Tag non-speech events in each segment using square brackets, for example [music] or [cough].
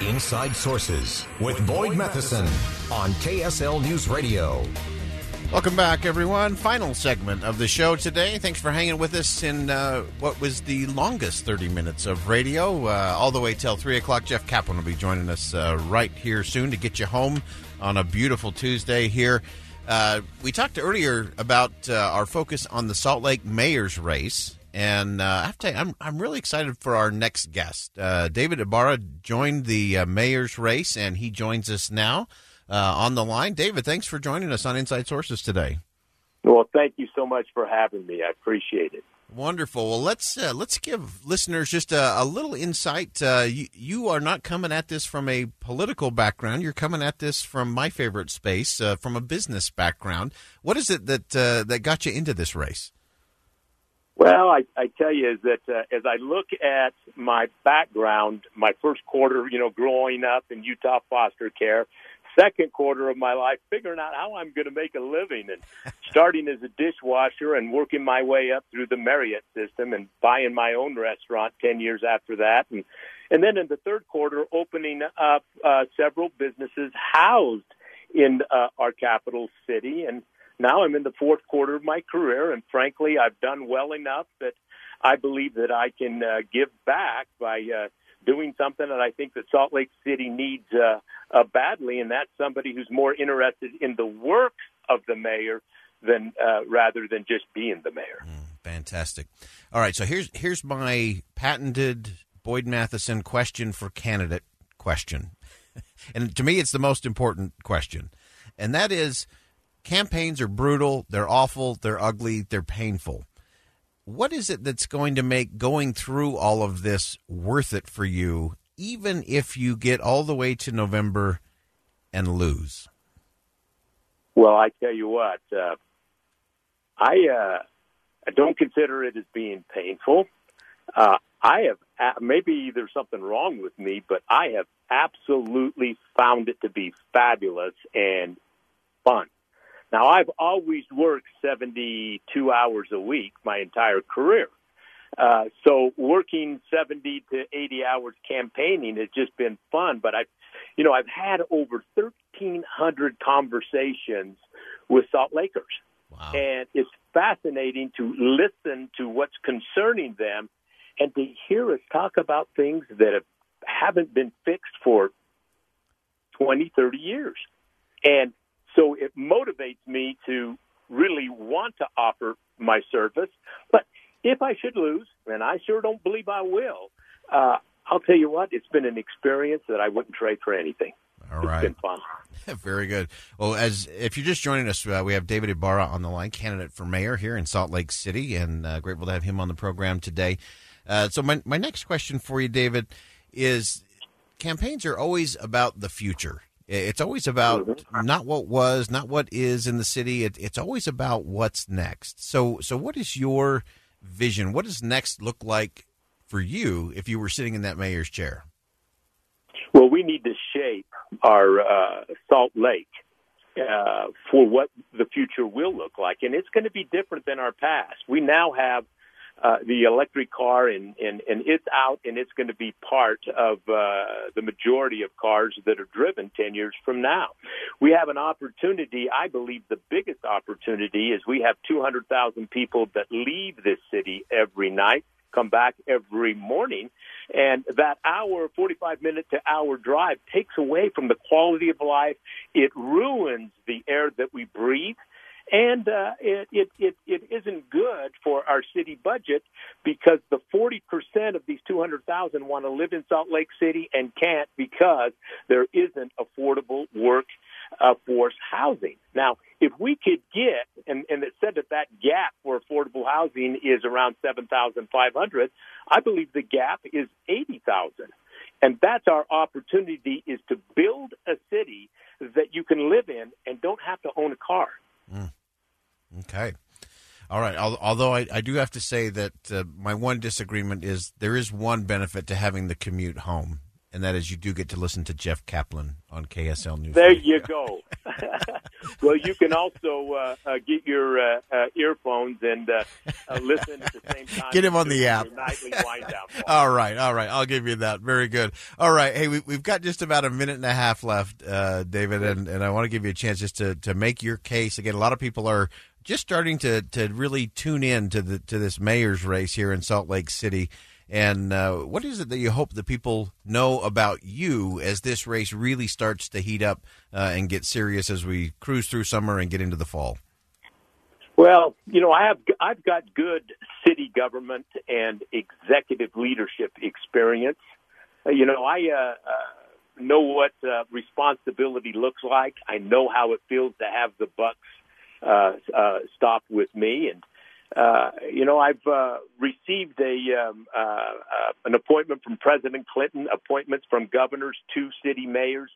Inside Sources with Boyd Matheson on KSL News Radio. Welcome back, everyone. Final segment of the show today. Thanks for hanging with us in uh, what was the longest 30 minutes of radio, uh, all the way till 3 o'clock. Jeff Kaplan will be joining us uh, right here soon to get you home on a beautiful Tuesday here. Uh, we talked earlier about uh, our focus on the Salt Lake mayor's race. And uh, I have to tell you, I'm, I'm really excited for our next guest. David Ibarra joined the mayor's race, and he joins us now uh, on the line. David, thanks for joining us on Inside Sources today. Well, thank you so much for having me. I appreciate it. Wonderful. Well, let's uh, let's give listeners just a, a little insight. Uh, you, you, are not coming at this from a political background. You're coming at this from my favorite space, uh, from a business background. What is it that uh, that got you into this race? Well, I, I tell you is that uh, as I look at my background, my first quarter, you know, growing up in Utah foster care, second quarter of my life figuring out how I'm going to make a living and [laughs] starting as a dishwasher and working my way up through the Marriott system and buying my own restaurant 10 years after that. And and then in the third quarter opening up uh, several businesses housed in uh, our capital city. And now I'm in the fourth quarter of my career and frankly I've done well enough that I believe that I can uh, give back by uh, doing something that I think that Salt Lake City needs uh, uh, badly, and that's somebody who's more interested in the work of the mayor than uh, rather than just being the mayor. Mm, fantastic. All right, so here's here's my patented Boyd Matheson question for candidate question, [laughs] and to me, it's the most important question, and that is. Campaigns are brutal, they're awful, they're ugly, they're painful what is it that's going to make going through all of this worth it for you, even if you get all the way to November and lose? Well, I tell you what, uh, I uh, I don't consider it as being painful. Uh, I have maybe there's something wrong with me, but I have absolutely found it to be fabulous and fun. Now, I've always worked 72 hours a week my entire career. Uh, so working 70 to 80 hours campaigning has just been fun. But I've, you know, I've had over 1,300 conversations with Salt Lakers. Wow. And it's fascinating to listen to what's concerning them and to hear us talk about things that have, haven't been fixed for 20, 30 years. And it motivates me to really want to offer my service. But if I should lose, and I sure don't believe I will, uh, I'll tell you what, it's been an experience that I wouldn't trade for anything. All right. It's been fun. [laughs] Very good. Well, as if you're just joining us, uh, we have David Ibarra on the line, candidate for mayor here in Salt Lake City, and uh, grateful to have him on the program today. Uh, so, my my next question for you, David, is campaigns are always about the future. It's always about mm-hmm. not what was, not what is in the city. It, it's always about what's next. So, so what is your vision? What does next look like for you if you were sitting in that mayor's chair? Well, we need to shape our uh, Salt Lake uh, for what the future will look like, and it's going to be different than our past. We now have uh, the electric car, and, and, and it's out, and it's going to be part of uh, the majority of cars that are driven 10 years from now. We have an opportunity, I believe the biggest opportunity is we have 200,000 people that leave this city every night come back every morning. And that hour, 45 minute to hour drive takes away from the quality of life. It ruins the air that we breathe and uh, it, it, it, it isn't good for our city budget because the 40% of these 200,000 want to live in Salt Lake City and can't because there isn't affordable work uh, force housing. Now, if we could get, and, and it said that that gap for affordable housing is around 7,500, I believe the gap is 80,000. And that's our opportunity is to build a city that you can live in and don't have to own a car. Mm. Okay. All right. Although I, I do have to say that uh, my one disagreement is there is one benefit to having the commute home, and that is you do get to listen to Jeff Kaplan on KSL News. There you go. [laughs] well, you can also uh, uh, get your uh, uh, earphones and uh, listen at the same [laughs] time. Get him on the app. [laughs] all right, all right. I'll give you that. Very good. All right. Hey, we, have got just about a minute and a half left, David, and, and I want to give you a chance just to, to make your case. Again, a lot of people are just starting to, to really tune in to the to this mayor's race here in Salt Lake City. And uh, what is it that you hope that people know about you as this race really starts to heat up uh, and get serious as we cruise through summer and get into the fall? Well, you know, I have I've got good city government and executive leadership experience. Uh, you know, I uh, uh, know what responsibility looks like. I know how it feels to have the bucks uh, uh, stop with me. And uh, you know, I've uh, received a um, uh, uh, an appointment from President Clinton, appointments from governors, two city mayors,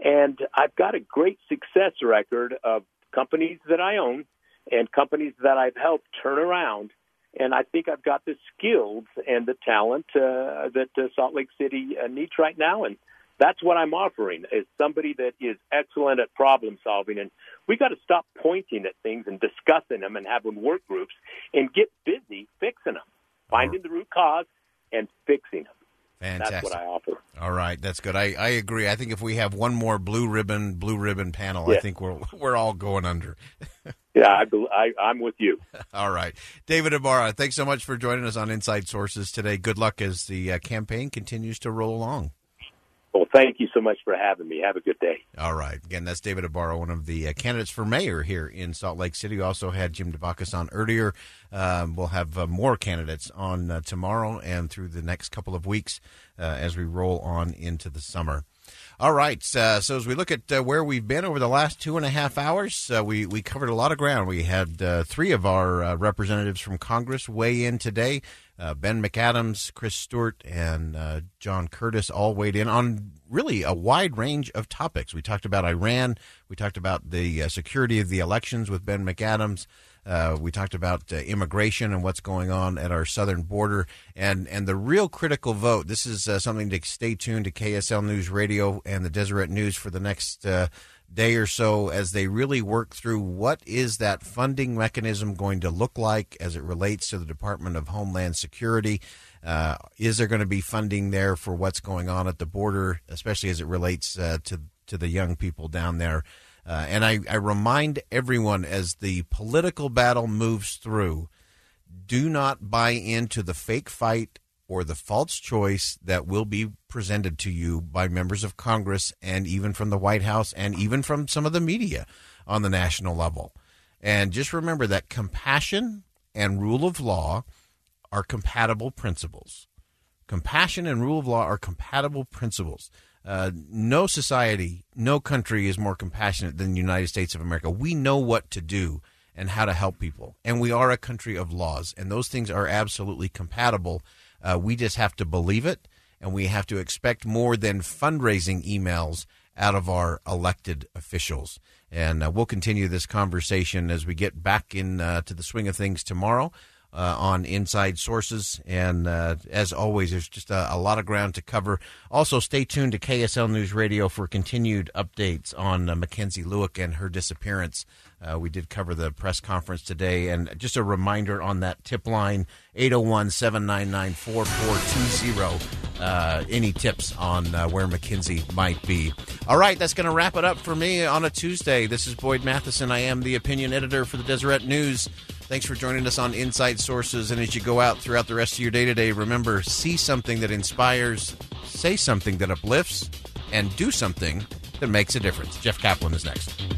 and I've got a great success record of companies that I own and companies that I've helped turn around. And I think I've got the skills and the talent uh, that uh, Salt Lake City uh, needs right now. And that's what I'm offering is somebody that is excellent at problem solving. And we got to stop pointing at things and discussing them and having work groups and get busy fixing them, finding the root cause and fixing them. Fantastic. That's what I offer. All right, that's good. I, I agree. I think if we have one more blue ribbon blue ribbon panel, yeah. I think we're [laughs] we're all going under. [laughs] yeah, I, I, am with you. [laughs] all right, David Ibarra, thanks so much for joining us on Inside Sources today. Good luck as the uh, campaign continues to roll along. Well, thank you so much for having me. Have a good day. All right. Again, that's David Ibarra, one of the uh, candidates for mayor here in Salt Lake City. We also had Jim Dabakis on earlier. Um, we'll have uh, more candidates on uh, tomorrow and through the next couple of weeks uh, as we roll on into the summer. All right. Uh, so as we look at uh, where we've been over the last two and a half hours, uh, we we covered a lot of ground. We had uh, three of our representatives from Congress weigh in today. Uh, ben McAdams, Chris Stewart, and uh, John Curtis all weighed in on really a wide range of topics. We talked about Iran. We talked about the uh, security of the elections with Ben McAdams. Uh, we talked about uh, immigration and what's going on at our southern border, and and the real critical vote. This is uh, something to stay tuned to KSL News Radio and the Deseret News for the next day or so as they really work through what is that funding mechanism going to look like as it relates to the Department of Homeland Security. Uh, is there going to be funding there for what's going on at the border, especially as it relates uh, to to the young people down there? Uh, and I, I remind everyone as the political battle moves through, do not buy into the fake fight or the false choice that will be presented to you by members of Congress and even from the White House and even from some of the media on the national level. And just remember that compassion and rule of law are compatible principles. Compassion and rule of law are compatible principles. Uh, no society, no country is more compassionate than the United States of America. We know what to do and how to help people. And we are a country of laws, and those things are absolutely compatible uh, we just have to believe it, and we have to expect more than fundraising emails out of our elected officials. And uh, we'll continue this conversation as we get back in uh, the swing of things tomorrow. Uh, on Inside Sources. And uh, as always, there's just a, a, lot of ground to cover. Also, stay tuned to KSL News Radio for continued updates on uh, Mackenzie Lueck and her disappearance. Uh, we did cover the press conference today. And just a reminder on that tip line 801 799 4420. Uh, any tips on uh, where Mackenzie might be. All right, that's going to wrap it up for me on a Tuesday. This is Boyd Matheson. I am the opinion editor for the Deseret News. Thanks for joining us on Inside Sources. And as you go out throughout the rest of your day today, remember see something that inspires, say something that uplifts, and do something that makes a difference. Jeff Kaplan is next.